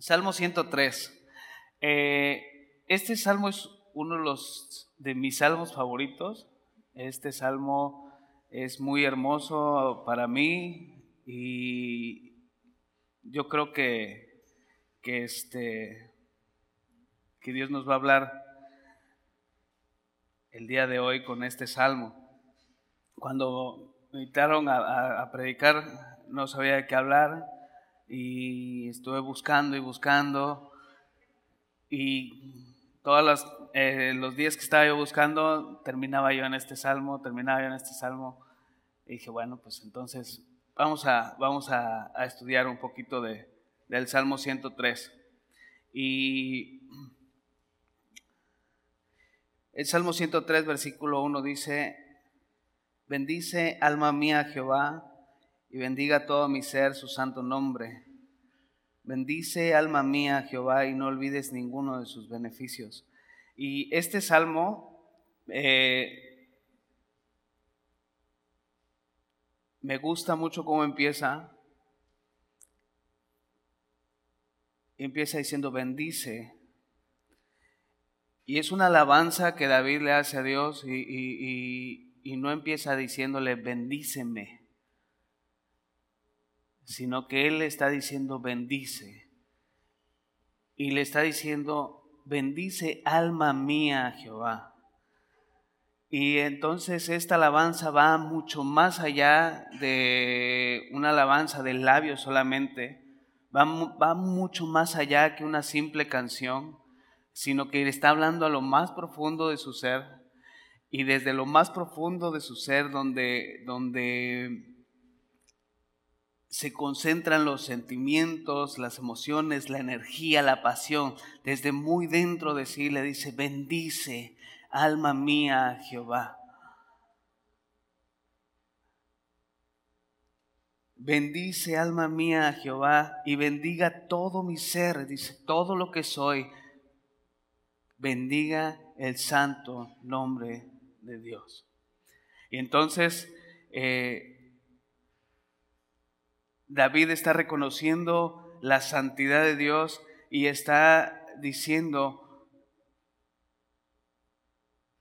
Salmo 103. Eh, este salmo es uno de, los, de mis salmos favoritos. Este salmo es muy hermoso para mí y yo creo que, que, este, que Dios nos va a hablar el día de hoy con este salmo. Cuando me invitaron a, a predicar, no sabía de qué hablar y estuve buscando y buscando y todos eh, los días que estaba yo buscando terminaba yo en este salmo, terminaba yo en este salmo y dije, bueno, pues entonces vamos a, vamos a, a estudiar un poquito de, del Salmo 103. Y el Salmo 103, versículo 1 dice, bendice alma mía Jehová y bendiga todo mi ser su santo nombre. Bendice alma mía Jehová y no olvides ninguno de sus beneficios. Y este salmo eh, me gusta mucho cómo empieza. Empieza diciendo bendice. Y es una alabanza que David le hace a Dios y, y no empieza diciéndole bendíceme sino que Él le está diciendo bendice. Y le está diciendo, bendice alma mía Jehová. Y entonces esta alabanza va mucho más allá de una alabanza del labio solamente, va, va mucho más allá que una simple canción, sino que le está hablando a lo más profundo de su ser. Y desde lo más profundo de su ser, donde, donde se concentran los sentimientos, las emociones, la energía, la pasión. Desde muy dentro de sí le dice, bendice, alma mía, Jehová. Bendice, alma mía, Jehová, y bendiga todo mi ser, dice, todo lo que soy. Bendiga el santo nombre de Dios. Y entonces, eh, David está reconociendo la santidad de Dios y está diciendo,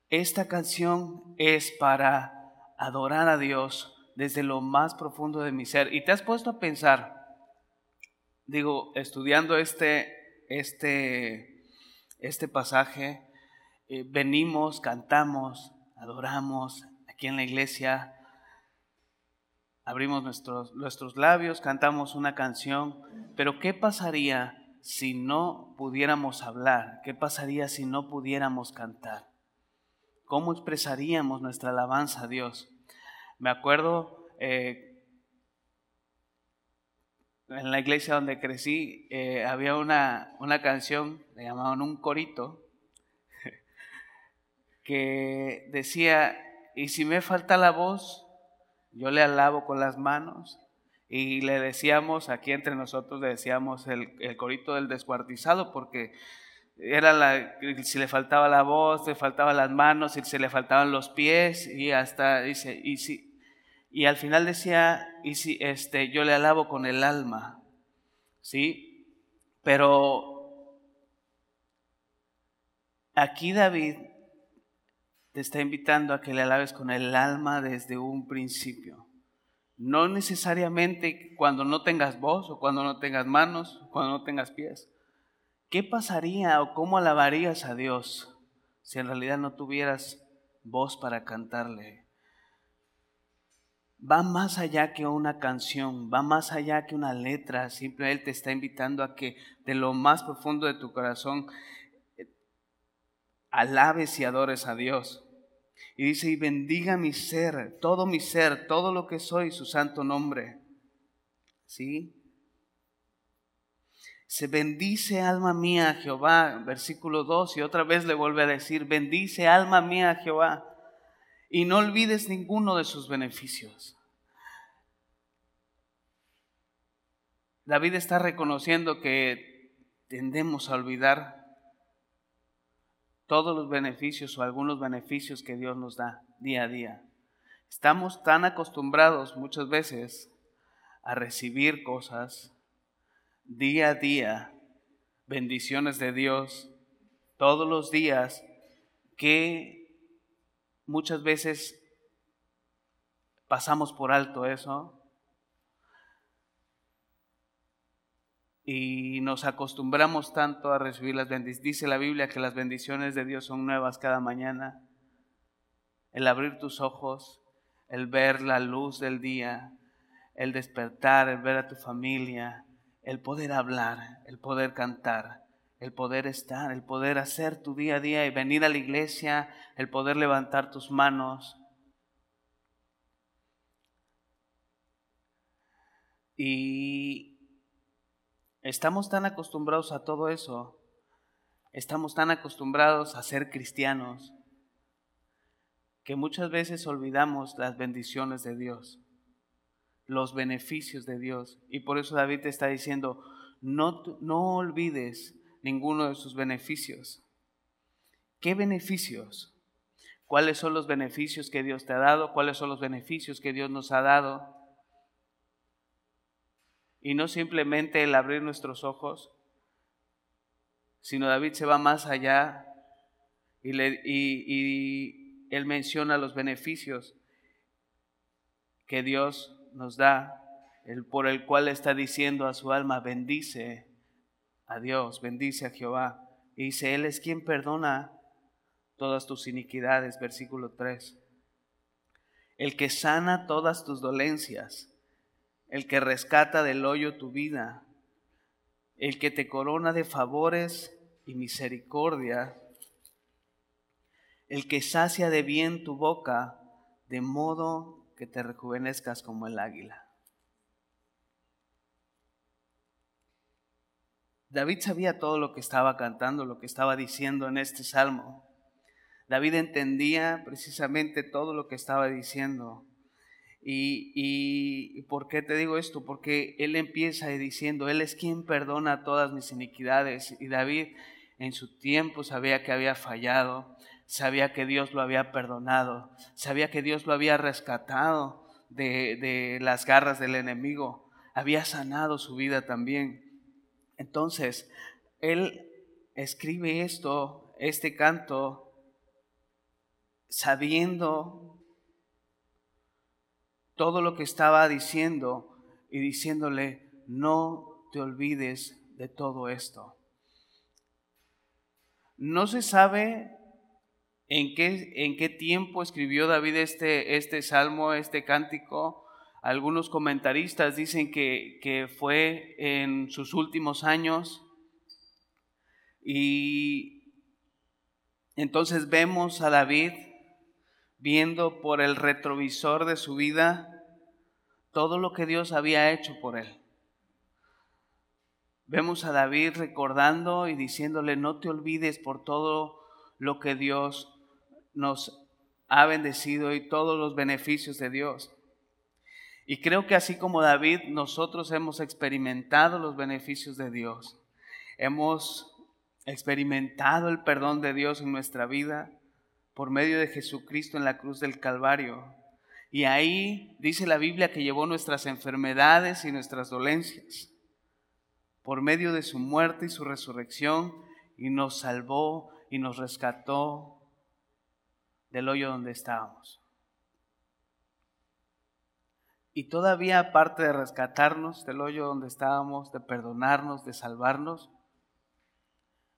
esta canción es para adorar a Dios desde lo más profundo de mi ser. Y te has puesto a pensar, digo, estudiando este, este, este pasaje, eh, venimos, cantamos, adoramos aquí en la iglesia, abrimos nuestros, nuestros labios, cantamos una canción, pero ¿qué pasaría si no pudiéramos hablar? ¿Qué pasaría si no pudiéramos cantar? ¿Cómo expresaríamos nuestra alabanza a Dios? Me acuerdo eh, en la iglesia donde crecí, eh, había una, una canción, le llamaban un corito, que decía, y si me falta la voz, yo le alabo con las manos y le decíamos, aquí entre nosotros le decíamos el, corito del descuartizado porque era la, si le faltaba la voz, le faltaban las manos, si se le faltaban los pies y hasta dice, y si, y al final decía, y si este, yo le alabo con el alma, ¿sí? Pero aquí David te está invitando a que le alabes con el alma desde un principio. No necesariamente cuando no tengas voz o cuando no tengas manos, o cuando no tengas pies. ¿Qué pasaría o cómo alabarías a Dios si en realidad no tuvieras voz para cantarle? Va más allá que una canción, va más allá que una letra. Siempre Él te está invitando a que de lo más profundo de tu corazón alabes y adores a Dios. Y dice, y bendiga mi ser, todo mi ser, todo lo que soy, su santo nombre. ¿Sí? Se bendice alma mía Jehová, versículo 2, y otra vez le vuelve a decir, bendice alma mía Jehová, y no olvides ninguno de sus beneficios. David está reconociendo que tendemos a olvidar todos los beneficios o algunos beneficios que Dios nos da día a día. Estamos tan acostumbrados muchas veces a recibir cosas día a día bendiciones de Dios todos los días que muchas veces pasamos por alto eso y nos acostumbramos tanto a recibir las bendiciones. Dice la Biblia que las bendiciones de Dios son nuevas cada mañana. El abrir tus ojos, el ver la luz del día, el despertar, el ver a tu familia, el poder hablar, el poder cantar, el poder estar, el poder hacer tu día a día y venir a la iglesia, el poder levantar tus manos. Y Estamos tan acostumbrados a todo eso, estamos tan acostumbrados a ser cristianos, que muchas veces olvidamos las bendiciones de Dios, los beneficios de Dios. Y por eso David te está diciendo, no, no olvides ninguno de sus beneficios. ¿Qué beneficios? ¿Cuáles son los beneficios que Dios te ha dado? ¿Cuáles son los beneficios que Dios nos ha dado? Y no simplemente el abrir nuestros ojos, sino David se va más allá y, le, y, él menciona los beneficios que Dios nos da, el, por el cual está diciendo a su alma, bendice a Dios, bendice a Jehová. Y dice, Él es quien perdona todas tus iniquidades, versículo 3. El que sana todas tus dolencias el que rescata del hoyo tu vida, el que te corona de favores y misericordia, el que sacia de bien tu boca, de modo que te rejuvenezcas como el águila. David sabía todo lo que estaba cantando, lo que estaba diciendo en este salmo. David entendía precisamente todo lo que estaba diciendo. Y, por qué te digo esto? Porque él empieza diciendo, Él es quien perdona todas mis iniquidades. Y David en su tiempo sabía que había fallado, sabía que Dios lo había perdonado, sabía que Dios lo había rescatado de, de las garras del enemigo, había sanado su vida también. Entonces, él escribe esto, este canto, sabiendo todo lo que estaba diciendo y diciéndole, no te olvides de todo esto. No se sabe en qué, en qué tiempo escribió David este, este salmo, este cántico. Algunos comentaristas dicen que, que fue en sus últimos años. Y entonces vemos a David viendo por el retrovisor de su vida todo lo que Dios había hecho por él. Vemos a David recordando y diciéndole, no te olvides por todo lo que Dios nos ha bendecido y todos los beneficios de Dios. Y creo que así como David, nosotros hemos experimentado los beneficios de Dios. Hemos experimentado el perdón de Dios en nuestra vida por medio de Jesucristo en la cruz del Calvario. Y ahí dice la Biblia que llevó nuestras enfermedades y nuestras dolencias por medio de su muerte y su resurrección y nos salvó y nos rescató del hoyo donde estábamos. Y todavía aparte de rescatarnos del hoyo donde estábamos, de perdonarnos, de salvarnos,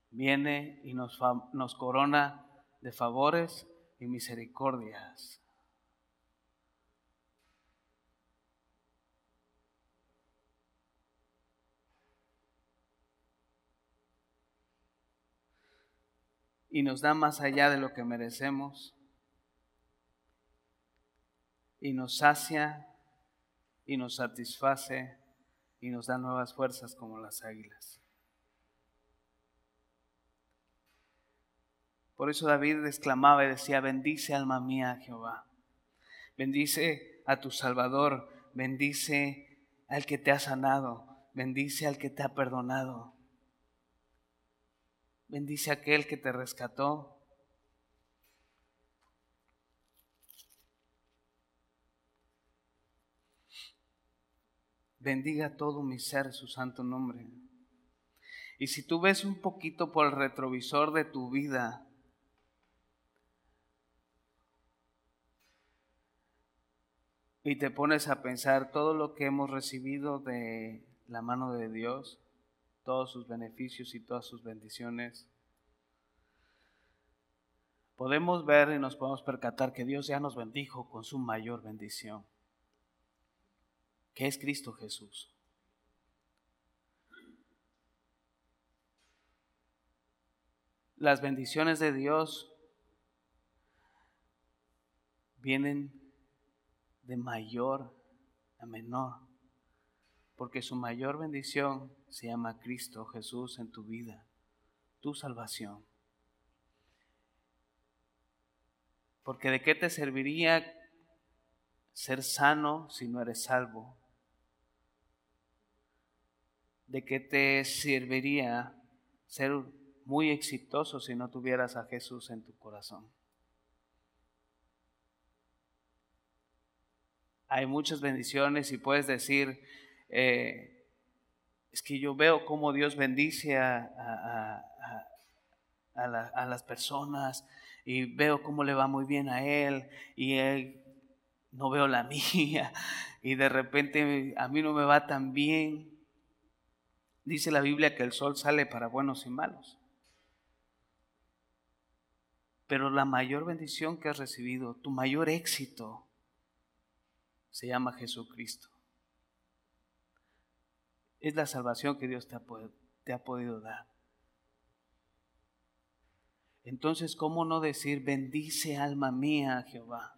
viene y nos, nos corona de favores y misericordias. Y nos da más allá de lo que merecemos. Y nos sacia y nos satisface y nos da nuevas fuerzas como las águilas. Por eso David exclamaba y decía, bendice alma mía Jehová. Bendice a tu Salvador, bendice al que te ha sanado, bendice al que te ha perdonado. Bendice aquel que te rescató. Bendiga todo mi ser su santo nombre. Y si tú ves un poquito por el retrovisor de tu vida, y te pones a pensar todo lo que hemos recibido de la mano de Dios, todos sus beneficios y todas sus bendiciones, podemos ver y nos podemos percatar que Dios ya nos bendijo con su mayor bendición, que es Cristo Jesús. Las bendiciones de Dios vienen de mayor a menor, porque su mayor bendición se llama Cristo Jesús en tu vida, tu salvación. Porque de qué te serviría ser sano si no eres salvo? ¿De qué te serviría ser muy exitoso si no tuvieras a Jesús en tu corazón? Hay muchas bendiciones y puedes decir, eh, es que yo veo cómo Dios bendice a, a las personas y veo cómo le va muy bien a él y él no veo la mía y de repente a mí no me va tan bien. Dice la Biblia que el sol sale para buenos y malos. Pero la mayor bendición que has recibido, tu mayor éxito, se llama Jesucristo. Es la salvación que Dios te ha, podido dar. Entonces, ¿cómo no decir, bendice alma mía Jehová?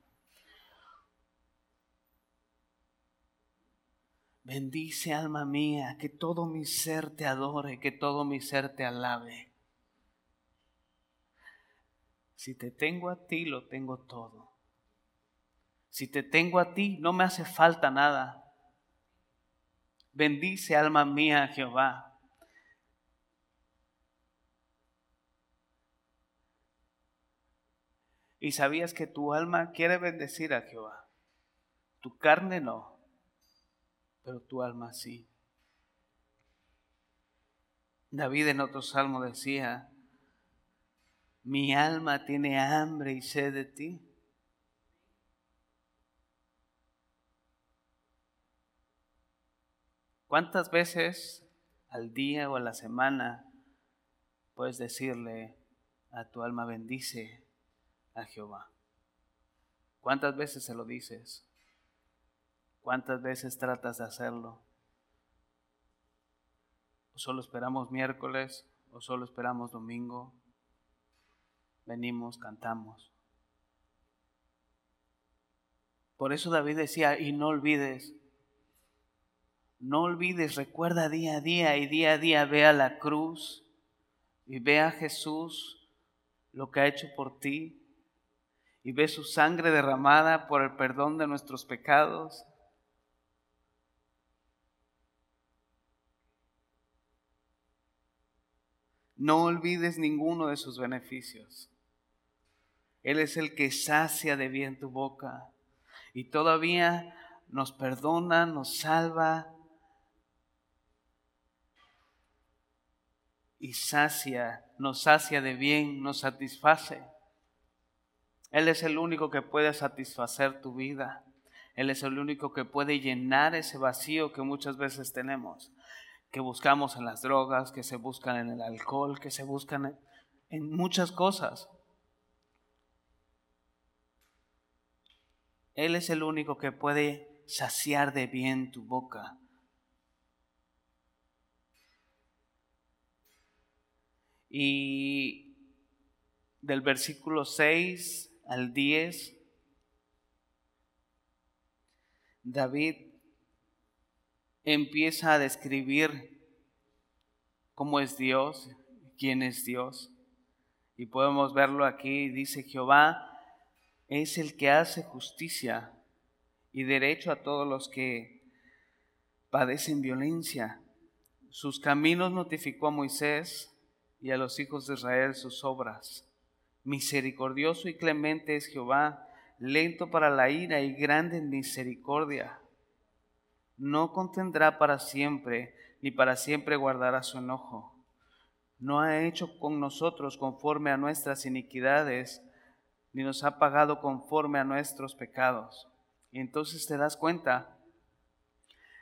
Bendice alma mía, que todo mi ser te adore, que todo mi ser te alabe. Si te tengo a ti, lo tengo todo. Si te tengo a ti, no me hace falta nada. Bendice alma mía Jehová. Y sabías que tu alma quiere bendecir a Jehová. Tu carne no, pero tu alma sí. David en otro salmo decía, mi alma tiene hambre y sed de ti. ¿Cuántas veces al día o a la semana puedes decirle a tu alma bendice a Jehová. ¿Cuántas veces se lo dices? ¿Cuántas veces tratas de hacerlo? ¿O solo esperamos miércoles? ¿O solo esperamos domingo? Venimos, cantamos. Por eso David decía, y no olvides, no olvides, recuerda día a día y día a día ve a la cruz y ve a Jesús lo que ha hecho por ti, y ve su sangre derramada por el perdón de nuestros pecados. No olvides ninguno de sus beneficios. Él es el que sacia de bien tu boca y todavía nos perdona, nos salva y sacia, nos sacia de bien, nos satisface. Él es el único que puede satisfacer tu vida. Él es el único que puede llenar ese vacío que muchas veces tenemos, que buscamos en las drogas, que se buscan en el alcohol, que se buscan en, muchas cosas. Él es el único que puede saciar de bien tu boca. Y del versículo 6 al 10, David empieza a describir cómo es Dios, quién es Dios. Y podemos verlo aquí, dice Jehová es el que hace justicia y derecho a todos los que padecen violencia. Sus caminos notificó a Moisés y a los hijos de Israel sus obras. Misericordioso y clemente es Jehová, lento para la ira y grande en misericordia. No contendrá para siempre, ni para siempre guardará su enojo. no ha hecho con nosotros conforme a nuestras iniquidades, ni nos ha pagado conforme a nuestros pecados. Y entonces te das cuenta,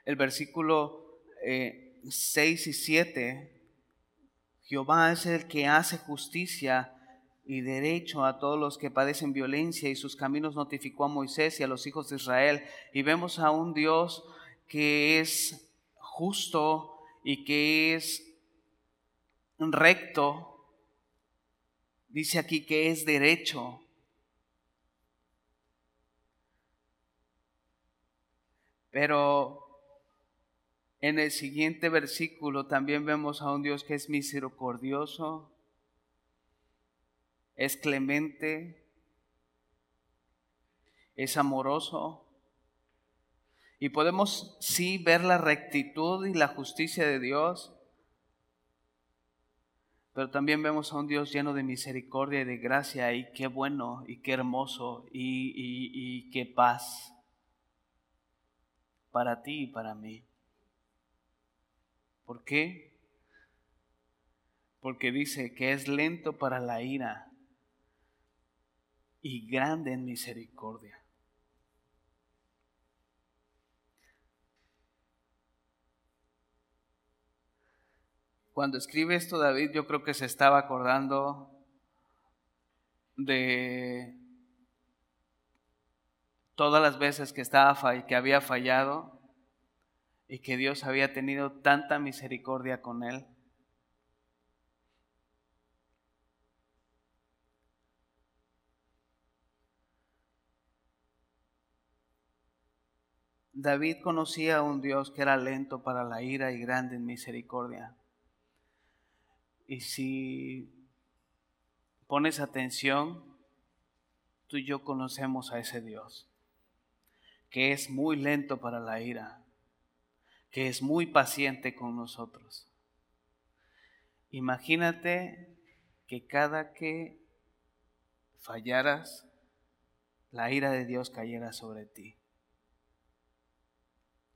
el versículo 6 eh, y 7, Jehová es el que hace justicia y derecho a todos los que padecen violencia y sus caminos notificó a Moisés y a los hijos de Israel. Y vemos a un Dios que es justo y que es recto. Dice aquí que es derecho. Pero en el siguiente versículo también vemos a un Dios que es misericordioso, es clemente, es amoroso. Y podemos sí ver la rectitud y la justicia de Dios, pero también vemos a un Dios lleno de misericordia y de gracia y qué bueno y qué hermoso y, y qué paz para ti y para mí. ¿Por qué? Porque dice que es lento para la ira y grande en misericordia. Cuando escribe esto David, yo creo que se estaba acordando de todas las veces que estaba que había fallado y que Dios había tenido tanta misericordia con él. David conocía a un Dios que era lento para la ira y grande en misericordia. Y si pones atención, tú y yo conocemos a ese Dios, que es muy lento para la ira, que es muy paciente con nosotros. Imagínate que cada que fallaras, la ira de Dios cayera sobre ti.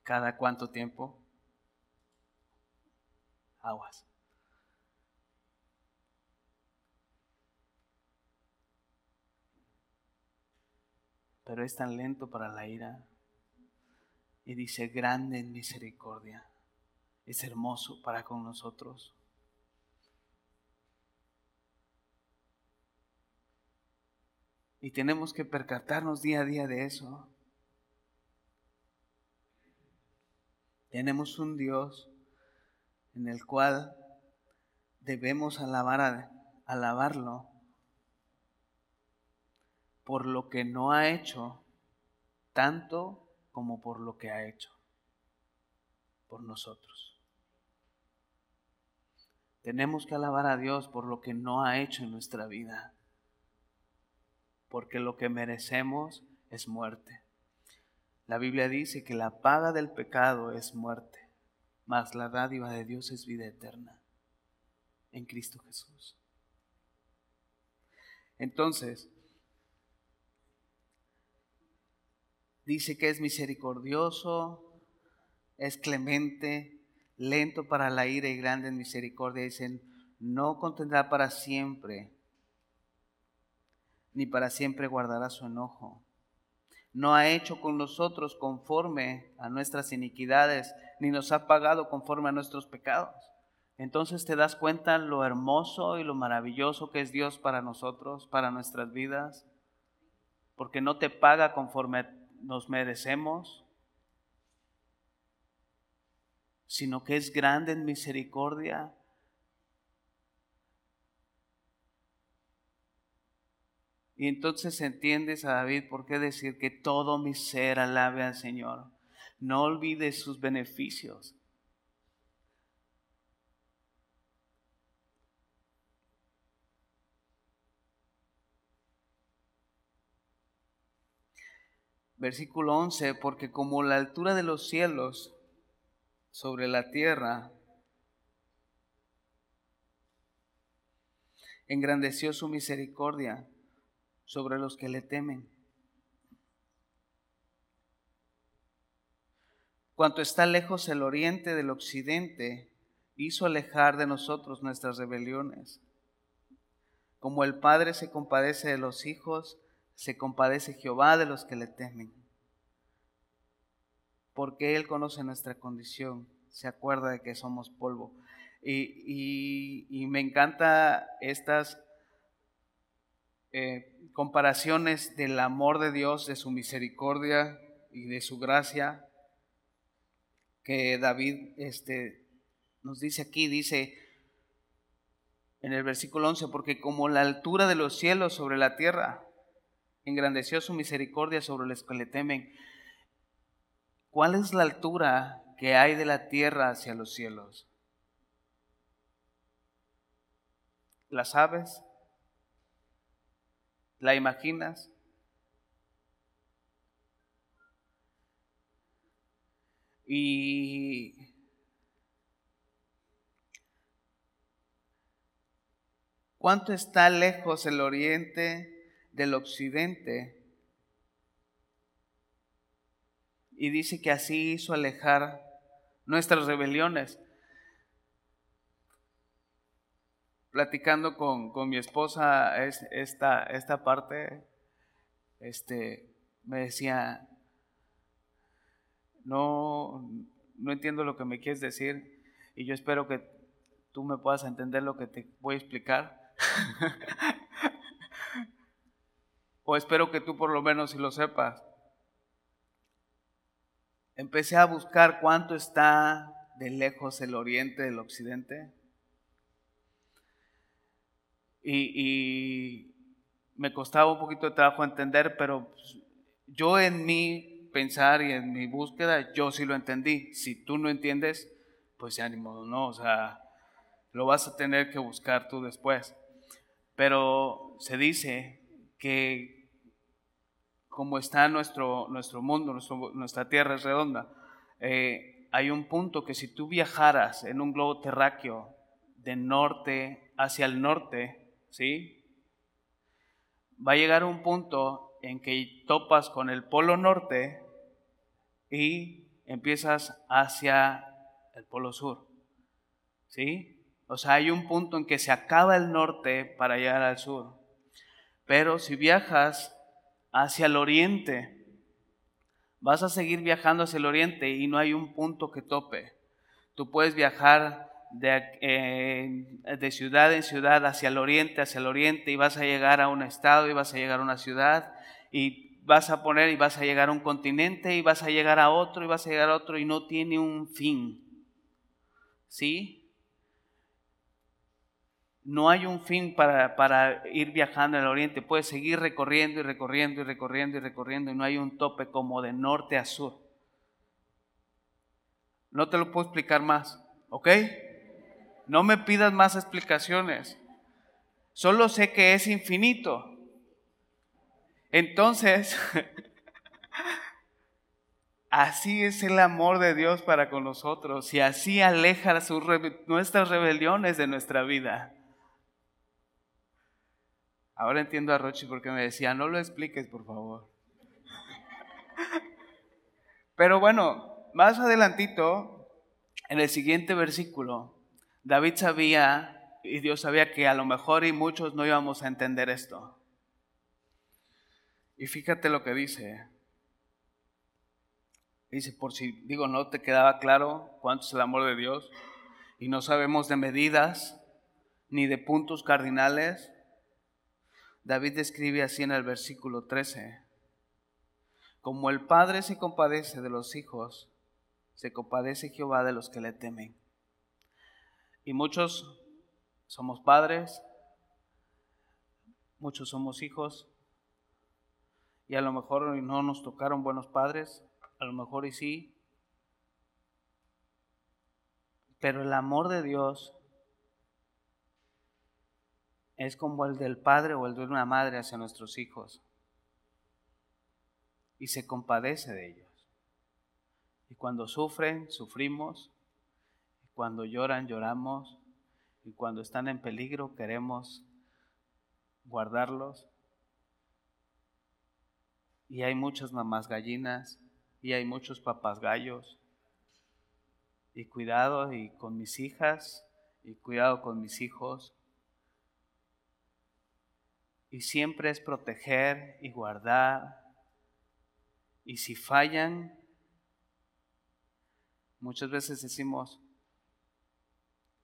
¿Cada cuánto tiempo? Aguas. Pero es tan lento para la ira. Y dice, grande en misericordia. Es hermoso para con nosotros. Y tenemos que percatarnos día a día de eso. Tenemos un Dios en el cual debemos alabar alabarlo por lo que no ha hecho, tanto como por lo que ha hecho por nosotros. Tenemos que alabar a Dios por lo que no ha hecho en nuestra vida, porque lo que merecemos es muerte. La Biblia dice que la paga del pecado es muerte, mas la dádiva de Dios es vida eterna en Cristo Jesús. Entonces, dice que es misericordioso, es clemente, lento para la ira y grande en misericordia. Dicen, no contendrá para siempre, ni para siempre guardará su enojo no ha hecho con nosotros conforme a nuestras iniquidades, ni nos ha pagado conforme a nuestros pecados. Entonces te das cuenta lo hermoso y lo maravilloso que es Dios para nosotros, para nuestras vidas, porque no te paga conforme nos merecemos, sino que es grande en misericordia Y entonces entiendes a David por qué decir que todo mi ser alabe al Señor. No olvides sus beneficios. Versículo 11, porque como la altura de los cielos sobre la tierra, engrandeció su misericordia sobre los que le temen. Cuanto está lejos el oriente del occidente, hizo alejar de nosotros nuestras rebeliones. Como el Padre se compadece de los hijos, se compadece Jehová de los que le temen. Porque Él conoce nuestra condición, se acuerda de que somos polvo. Y, me encanta estas eh, comparaciones del amor de Dios, de su misericordia y de su gracia que David este, nos dice aquí, dice en el versículo 11, porque como la altura de los cielos sobre la tierra, engrandeció su misericordia sobre los que le temen. ¿Cuál es la altura que hay de la tierra hacia los cielos? ¿La sabes? ¿La imaginas? Y ¿cuánto está lejos el oriente del occidente? Y dice que así hizo alejar nuestras rebeliones. Platicando con, mi esposa esta, esta parte, este, me decía, no, no entiendo lo que me quieres decir y yo espero que tú me puedas entender lo que te voy a explicar. o espero que tú por lo menos si lo sepas. Empecé a buscar cuánto está de lejos el oriente del occidente. Y, y me costaba un poquito de trabajo entender, pero yo en mí pensar y en mi búsqueda, yo sí lo entendí. Si tú no entiendes, pues ya no, o sea, lo vas a tener que buscar tú después. Pero se dice que como está nuestro, nuestro mundo, nuestra tierra es redonda, eh, hay un punto que si tú viajaras en un globo terráqueo de norte hacia el norte, ¿sí? Va a llegar un punto en que topas con el polo norte y empiezas hacia el polo sur. ¿Sí? O sea, hay un punto en que se acaba el norte para llegar al sur. Pero si viajas hacia el oriente, vas a seguir viajando hacia el oriente y no hay un punto que tope. Tú puedes viajar de, eh, de, ciudad en ciudad hacia el oriente, hacia el oriente y vas a llegar a un estado y vas a llegar a una ciudad y vas a poner y vas a llegar a un continente y vas a llegar a otro y vas a llegar a otro y no tiene un fin. ¿Sí? No hay un fin para, para ir viajando en el oriente. Puedes seguir recorriendo y recorriendo y recorriendo y recorriendo y no hay un tope como de norte a sur. No te lo puedo explicar más, ¿ok? No me pidas más explicaciones. Solo sé que es infinito. Entonces, así es el amor de Dios para con nosotros y así aleja nuestras rebeliones de nuestra vida. Ahora entiendo a Rochi porque me decía, no lo expliques, por favor. Pero bueno, más adelantito, en el siguiente versículo, David sabía y Dios sabía que a lo mejor y muchos no íbamos a entender esto. Y fíjate lo que dice. Dice, por si digo, no te quedaba claro cuánto es el amor de Dios y no sabemos de medidas ni de puntos cardinales. David describe así en el versículo 13. Como el Padre se compadece de los hijos, se compadece Jehová de los que le temen. Y muchos somos padres, muchos somos hijos, y a lo mejor no nos tocaron buenos padres, a lo mejor y sí. Pero el amor de Dios es como el del padre o el de una madre hacia nuestros hijos. Y se compadece de ellos. Y cuando sufren, sufrimos. Y cuando lloran, lloramos. Y cuando están en peligro, queremos guardarlos. Y hay muchas mamás gallinas y hay muchos papás gallos. y cuidado y con mis hijas y cuidado con mis hijos. Y siempre es proteger y guardar. Y si fallan, muchas veces decimos,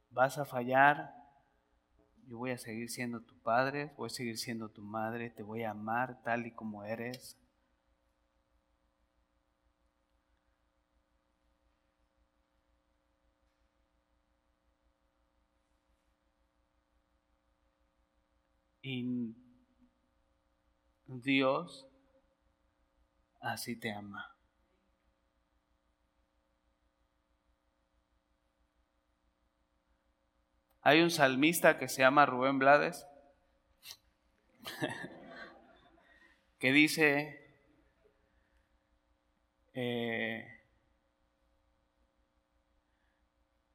vas a fallar, yo voy a seguir siendo tu padre, voy a seguir siendo tu madre, te voy a amar tal y como eres. Y Dios así te ama. Hay un salmista que se llama Rubén Blades que dice, eh,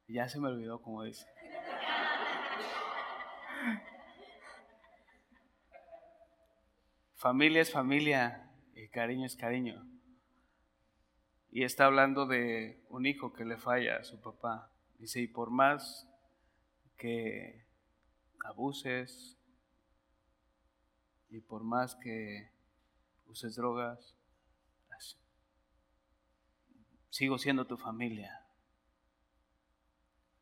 ya se me olvidó cómo dice. Familia es familia y cariño es cariño. Y está hablando de un hijo que le falla a su papá. Dice, y por más que abuses y por más que uses drogas, sigo siendo tu familia.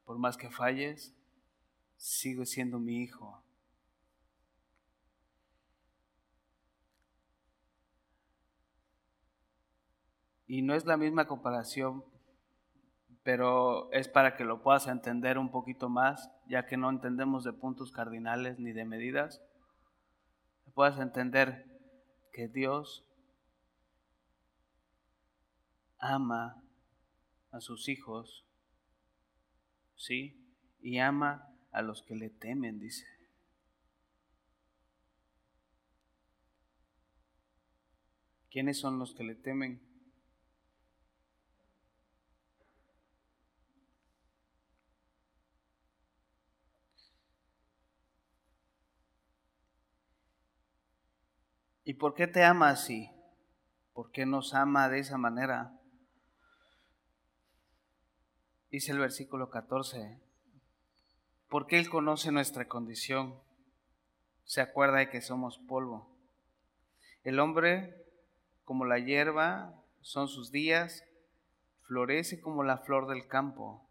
Por más que falles, sigo siendo mi hijo. Y no es la misma comparación, pero es para que lo puedas entender un poquito más, ya que no entendemos de puntos cardinales ni de medidas. Puedas entender que Dios ama a sus hijos, ¿sí? Y ama a los que le temen, dice. ¿Quiénes son los que le temen? ¿Y por qué te ama así? ¿Por qué nos ama de esa manera? Dice el versículo 14, porque Él conoce nuestra condición, se acuerda de que somos polvo. El hombre, como la hierba, son sus días, florece como la flor del campo,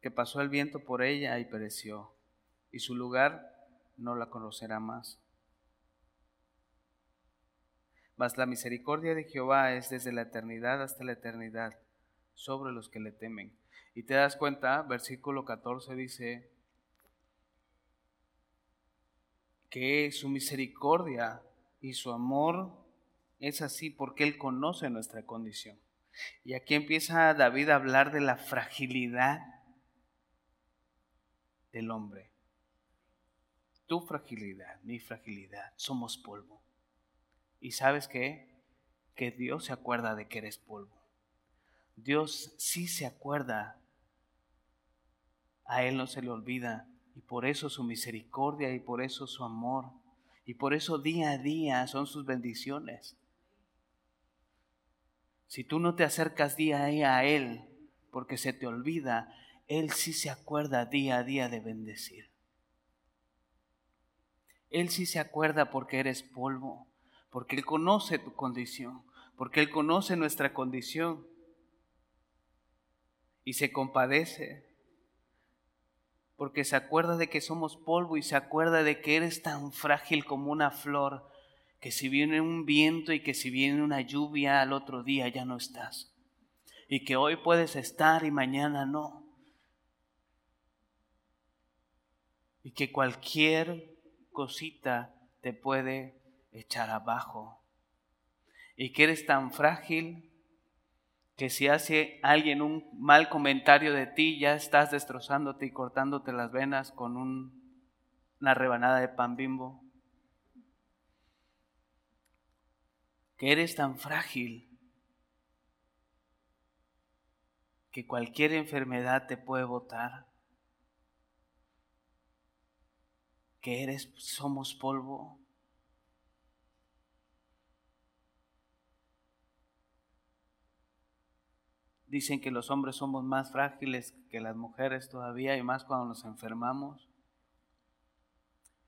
que pasó el viento por ella y pereció, y su lugar no la conocerá más. Mas la misericordia de Jehová es desde la eternidad hasta la eternidad sobre los que le temen. Y te das cuenta, versículo 14 dice que su misericordia y su amor es así porque Él conoce nuestra condición. Y aquí empieza David a hablar de la fragilidad del hombre. Tu fragilidad, mi fragilidad, somos polvo. Y sabes qué? Que Dios se acuerda de que eres polvo. Dios sí se acuerda. A Él no se le olvida. Y por eso su misericordia y por eso su amor. Y por eso día a día son sus bendiciones. Si tú no te acercas día a día a Él porque se te olvida, Él sí se acuerda día a día de bendecir. Él sí se acuerda porque eres polvo porque Él conoce tu condición, porque Él conoce nuestra condición y se compadece, porque se acuerda de que somos polvo y se acuerda de que eres tan frágil como una flor, que si viene un viento y que si viene una lluvia al otro día ya no estás, y que hoy puedes estar y mañana no, y que cualquier cosita te puede echar abajo. Y que eres tan frágil que si hace alguien un mal comentario de ti, ya estás destrozándote y cortándote las venas con una rebanada de pan bimbo. Que eres tan frágil que cualquier enfermedad te puede botar. Que eres, somos polvo. Dicen que los hombres somos más frágiles que las mujeres todavía y más cuando nos enfermamos.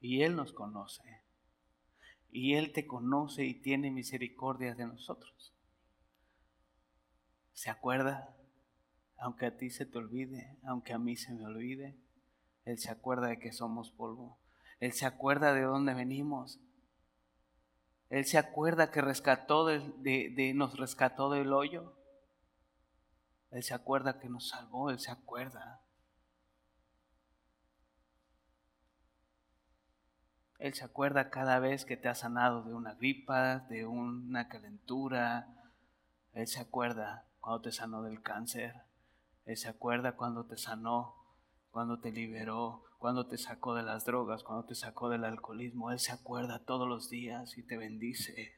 Y Él nos conoce. Y Él te conoce y tiene misericordia de nosotros. ¿Se acuerda? Aunque a ti se te olvide, aunque a mí se me olvide, Él se acuerda de que somos polvo. Él se acuerda de dónde venimos. Él se acuerda que rescató de, nos rescató del hoyo. Él se acuerda que nos salvó, Él se acuerda. Él se acuerda cada vez que te ha sanado de una gripa, de una calentura. Él se acuerda cuando te sanó del cáncer. Él se acuerda cuando te sanó, cuando te liberó, cuando te sacó de las drogas, cuando te sacó del alcoholismo. Él se acuerda todos los días y te bendice.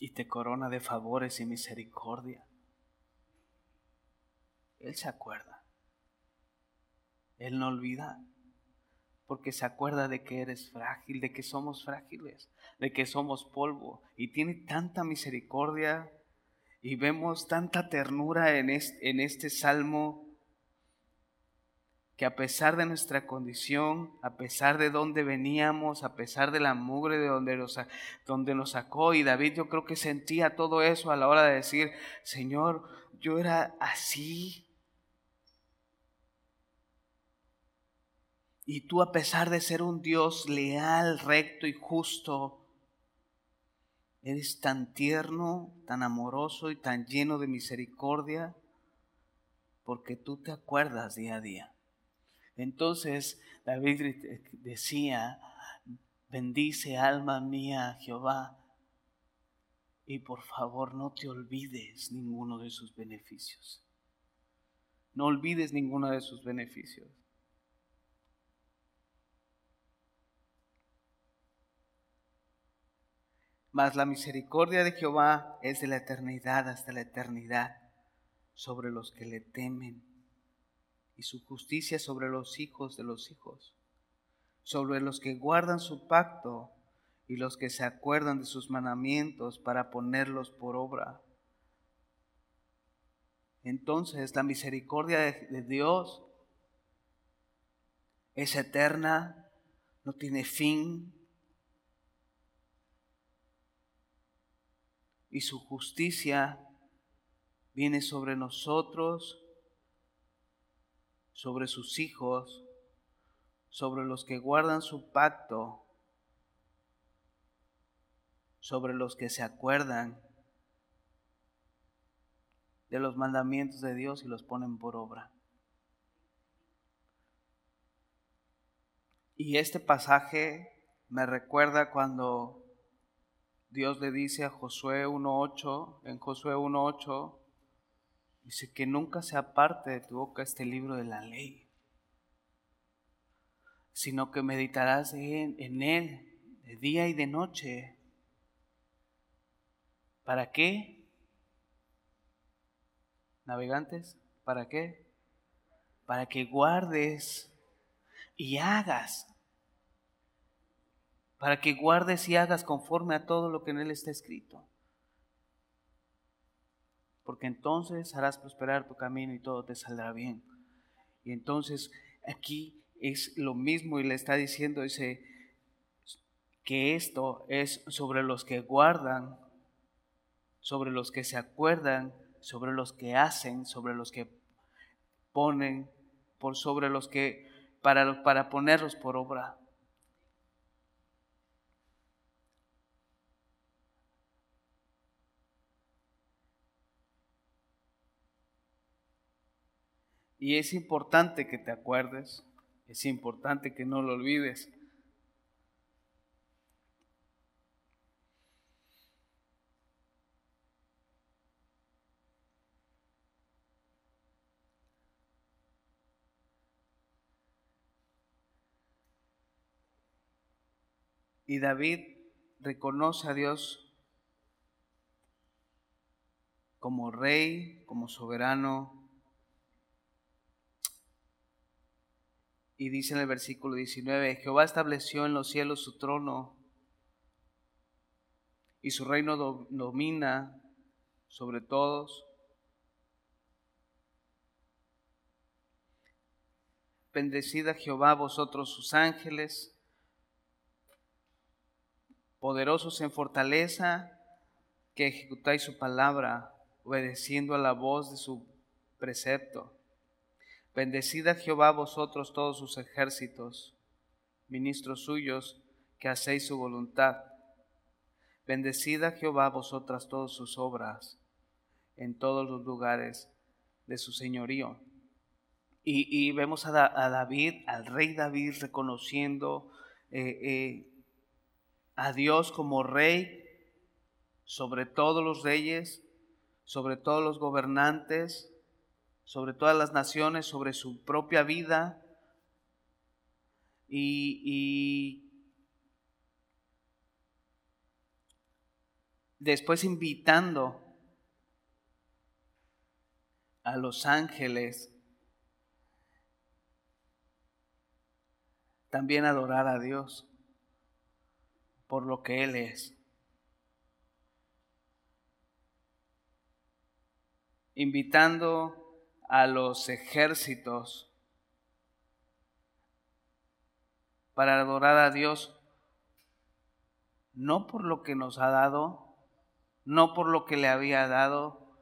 Y te corona de favores y misericordia. Él se acuerda. Él no olvida. Porque se acuerda de que eres frágil, de que somos frágiles, de que somos polvo. Y tiene tanta misericordia y vemos tanta ternura en este, en este salmo que a pesar de nuestra condición, a pesar de dónde veníamos, a pesar de la mugre de donde nos, donde nos sacó, y David yo creo que sentía todo eso a la hora de decir, Señor, yo era así. Y tú a pesar de ser un Dios leal, recto y justo, eres tan tierno, tan amoroso y tan lleno de misericordia, porque tú te acuerdas día a día. Entonces David decía, bendice alma mía Jehová y por favor no te olvides ninguno de sus beneficios. No olvides ninguno de sus beneficios. Mas la misericordia de Jehová es de la eternidad hasta la eternidad sobre los que le temen y su justicia sobre los hijos de los hijos, sobre los que guardan su pacto y los que se acuerdan de sus mandamientos para ponerlos por obra. Entonces la misericordia de, Dios es eterna, no tiene fin, y su justicia viene sobre nosotros sobre sus hijos, sobre los que guardan su pacto, sobre los que se acuerdan de los mandamientos de Dios y los ponen por obra. Y este pasaje me recuerda cuando Dios le dice a Josué 1.8, en Josué 1.8, Dice que nunca se aparte de tu boca este libro de la ley, sino que meditarás en, en él de día y de noche. ¿Para qué? Navegantes, ¿para qué? Para que guardes y hagas. Para que guardes y hagas conforme a todo lo que en él está escrito porque entonces harás prosperar tu camino y todo te saldrá bien. Y entonces aquí es lo mismo y le está diciendo, dice, que esto es sobre los que guardan, sobre los que se acuerdan, sobre los que hacen, sobre los que ponen, por sobre los que, para, para ponerlos por obra. Y es importante que te acuerdes, es importante que no lo olvides. Y David reconoce a Dios como rey, como soberano, Y dice en el versículo 19, Jehová estableció en los cielos su trono y su reino domina sobre todos. Bendecida Jehová vosotros sus ángeles, poderosos en fortaleza, que ejecutáis su palabra, obedeciendo a la voz de su precepto. Bendecida Jehová vosotros todos sus ejércitos, ministros suyos, que hacéis su voluntad. Bendecida Jehová vosotras todas sus obras en todos los lugares de su señorío. Y, vemos a, David, al rey David, reconociendo eh, eh, a Dios como rey sobre todos los reyes, sobre todos los gobernantes, sobre todas las naciones, sobre su propia vida. y después invitando a los ángeles también a adorar a Dios por lo que Él es. Invitando a los ejércitos para adorar a Dios, no por lo que nos ha dado, no por lo que le había dado,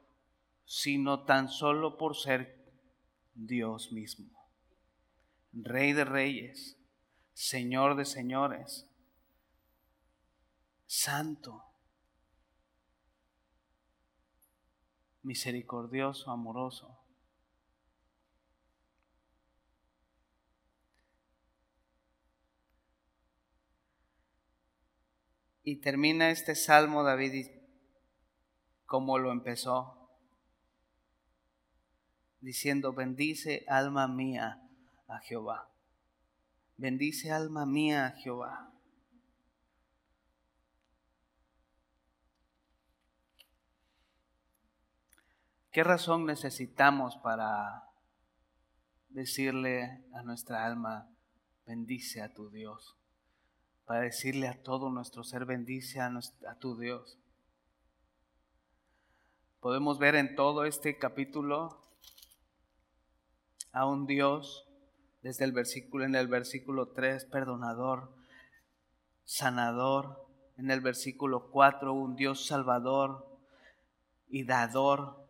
sino tan solo por ser Dios mismo. Rey de reyes, Señor de señores, Santo, misericordioso, amoroso. Y termina este salmo David como lo empezó, diciendo, bendice alma mía a Jehová. Bendice alma mía a Jehová. ¿Qué razón necesitamos para decirle a nuestra alma, bendice a tu Dios? Para decirle a todo nuestro ser, bendice a, a tu Dios. Podemos ver en todo este capítulo a un Dios desde el versículo en el versículo 3 perdonador, sanador, en el versículo 4 un Dios salvador y dador,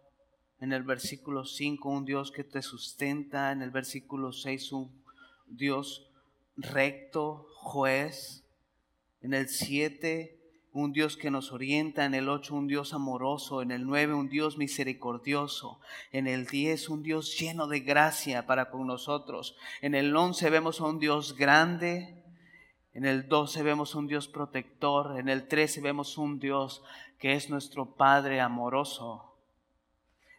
en el versículo 5 un Dios que te sustenta, en el versículo 6 un Dios recto, juez, en el 7 un Dios que nos orienta, en el 8 un Dios amoroso, en el 9 un Dios misericordioso, en el 10 un Dios lleno de gracia para con nosotros, en el 11 vemos a un Dios grande, en el 12 vemos un Dios protector, en el 13 vemos un Dios que es nuestro Padre amoroso,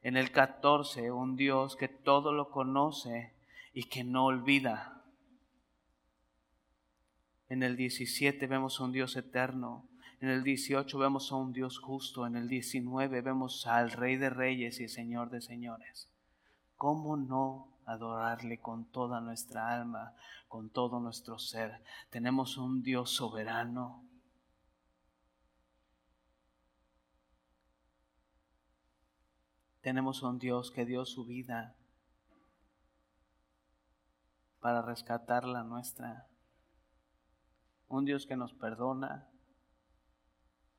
en el 14 un Dios que todo lo conoce y que no olvida. En el 17 vemos un Dios eterno. En el 18 vemos a un Dios justo, en el 19 vemos al Rey de Reyes y Señor de Señores. ¿Cómo no adorarle con toda nuestra alma, con todo nuestro ser? Tenemos un Dios soberano. Tenemos un Dios que dio su vida para rescatar la nuestra. Un Dios que nos perdona,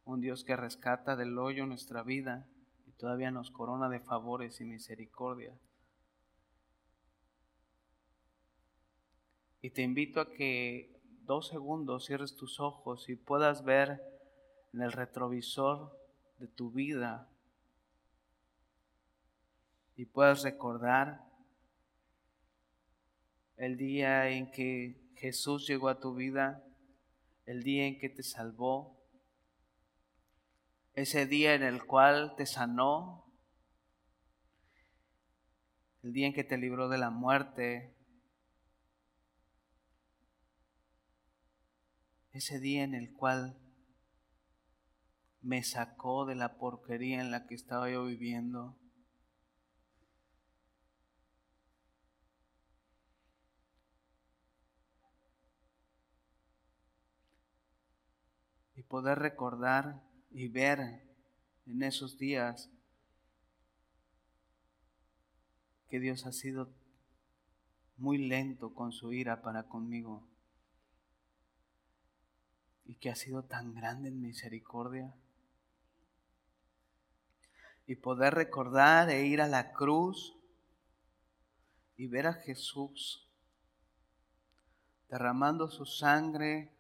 un Dios que rescata del hoyo nuestra vida y todavía nos corona de favores y misericordia. Y te invito a que dos segundos cierres tus ojos y puedas ver en el retrovisor de tu vida y puedas recordar el día en que Jesús llegó a tu vida, el día en que te salvó, ese día en el cual te sanó, el día en que te libró de la muerte, ese día en el cual me sacó de la porquería en la que estaba yo viviendo. poder recordar y ver en esos días que Dios ha sido muy lento con su ira para conmigo y que ha sido tan grande en misericordia. Y poder recordar e ir a la cruz y ver a Jesús derramando su sangre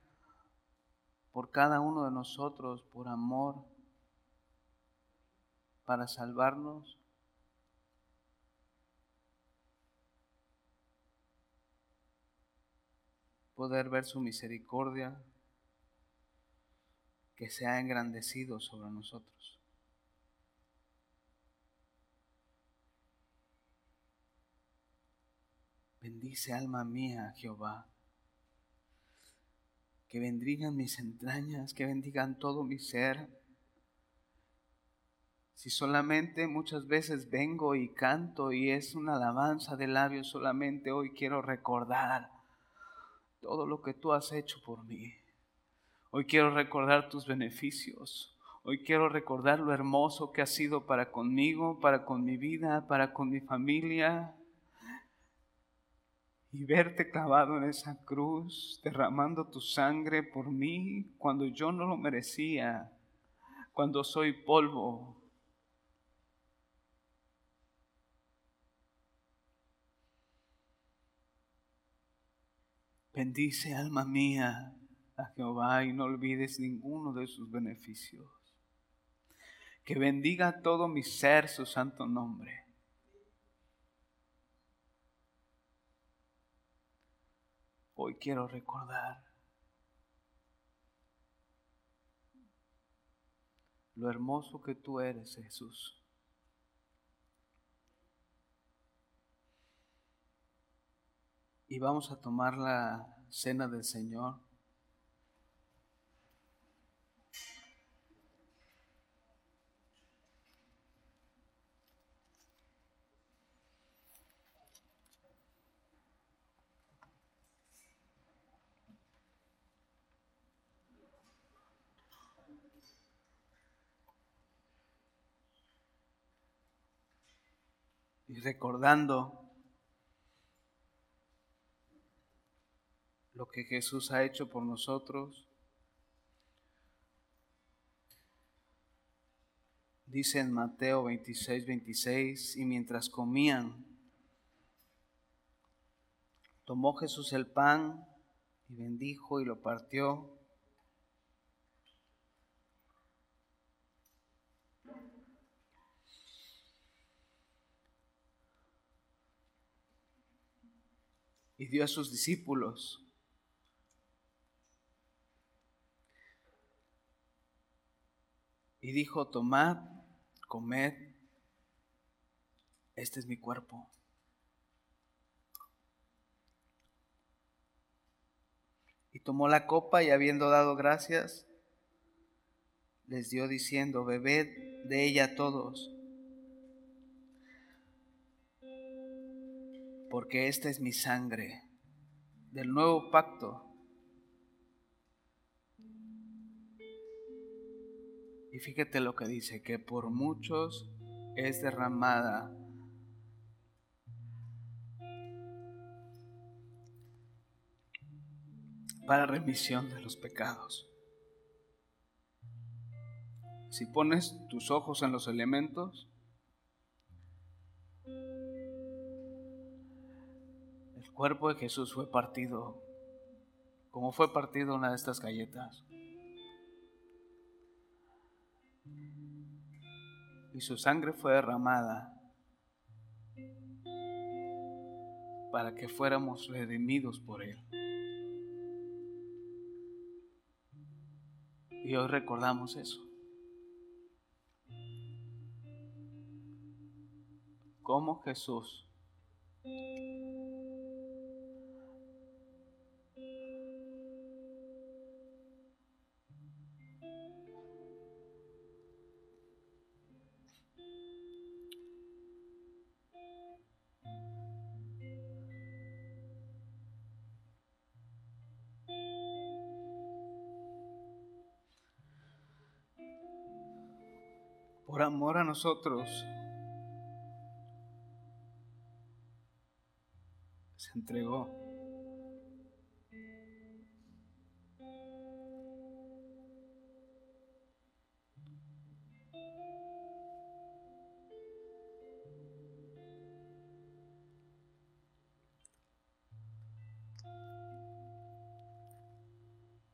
por cada uno de nosotros, por amor, para salvarnos. Poder ver su misericordia que se ha engrandecido sobre nosotros. Bendice alma mía Jehová que bendigan mis entrañas, que bendigan todo mi ser. Si solamente muchas veces vengo y canto y es una alabanza de labios, solamente hoy quiero recordar todo lo que tú has hecho por mí. Hoy quiero recordar tus beneficios. Hoy quiero recordar lo hermoso que has sido para conmigo, para con mi vida, para con mi familia y verte clavado en esa cruz, derramando tu sangre por mí cuando yo no lo merecía, cuando soy polvo. Bendice alma mía a Jehová y no olvides ninguno de sus beneficios. Que bendiga todo mi ser su santo nombre. Hoy quiero recordar lo hermoso que tú eres, Jesús. Y vamos a tomar la cena del Señor. Y recordando lo que Jesús ha hecho por nosotros. Dice en Mateo 26, 26, y mientras comían, tomó Jesús el pan y bendijo y lo partió y dio a sus discípulos. Y dijo, tomad, comed, este es mi cuerpo. Y tomó la copa y habiendo dado gracias, les dio diciendo, bebed de ella todos porque esta es mi sangre del nuevo pacto. Y fíjate lo que dice, que por muchos es derramada para remisión de los pecados. Si pones tus ojos en los elementos, cuerpo de Jesús fue partido, como fue partido una de estas galletas. Y su sangre fue derramada para que fuéramos redimidos por Él. Y hoy recordamos eso. Como Jesús amor a nosotros, Se entregó.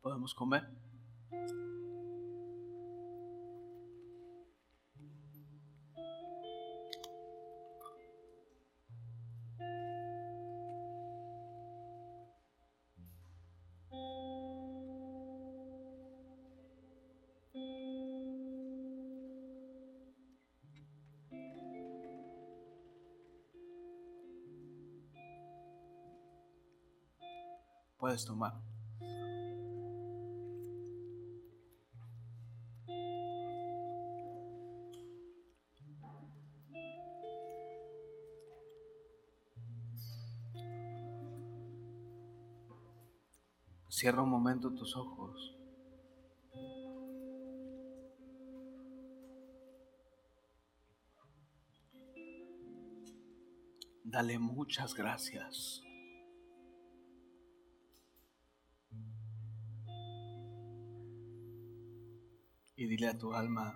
¿Podemos comer? Tomar. Cierra un momento tus ojos. Dale muchas gracias. Dile a tu alma,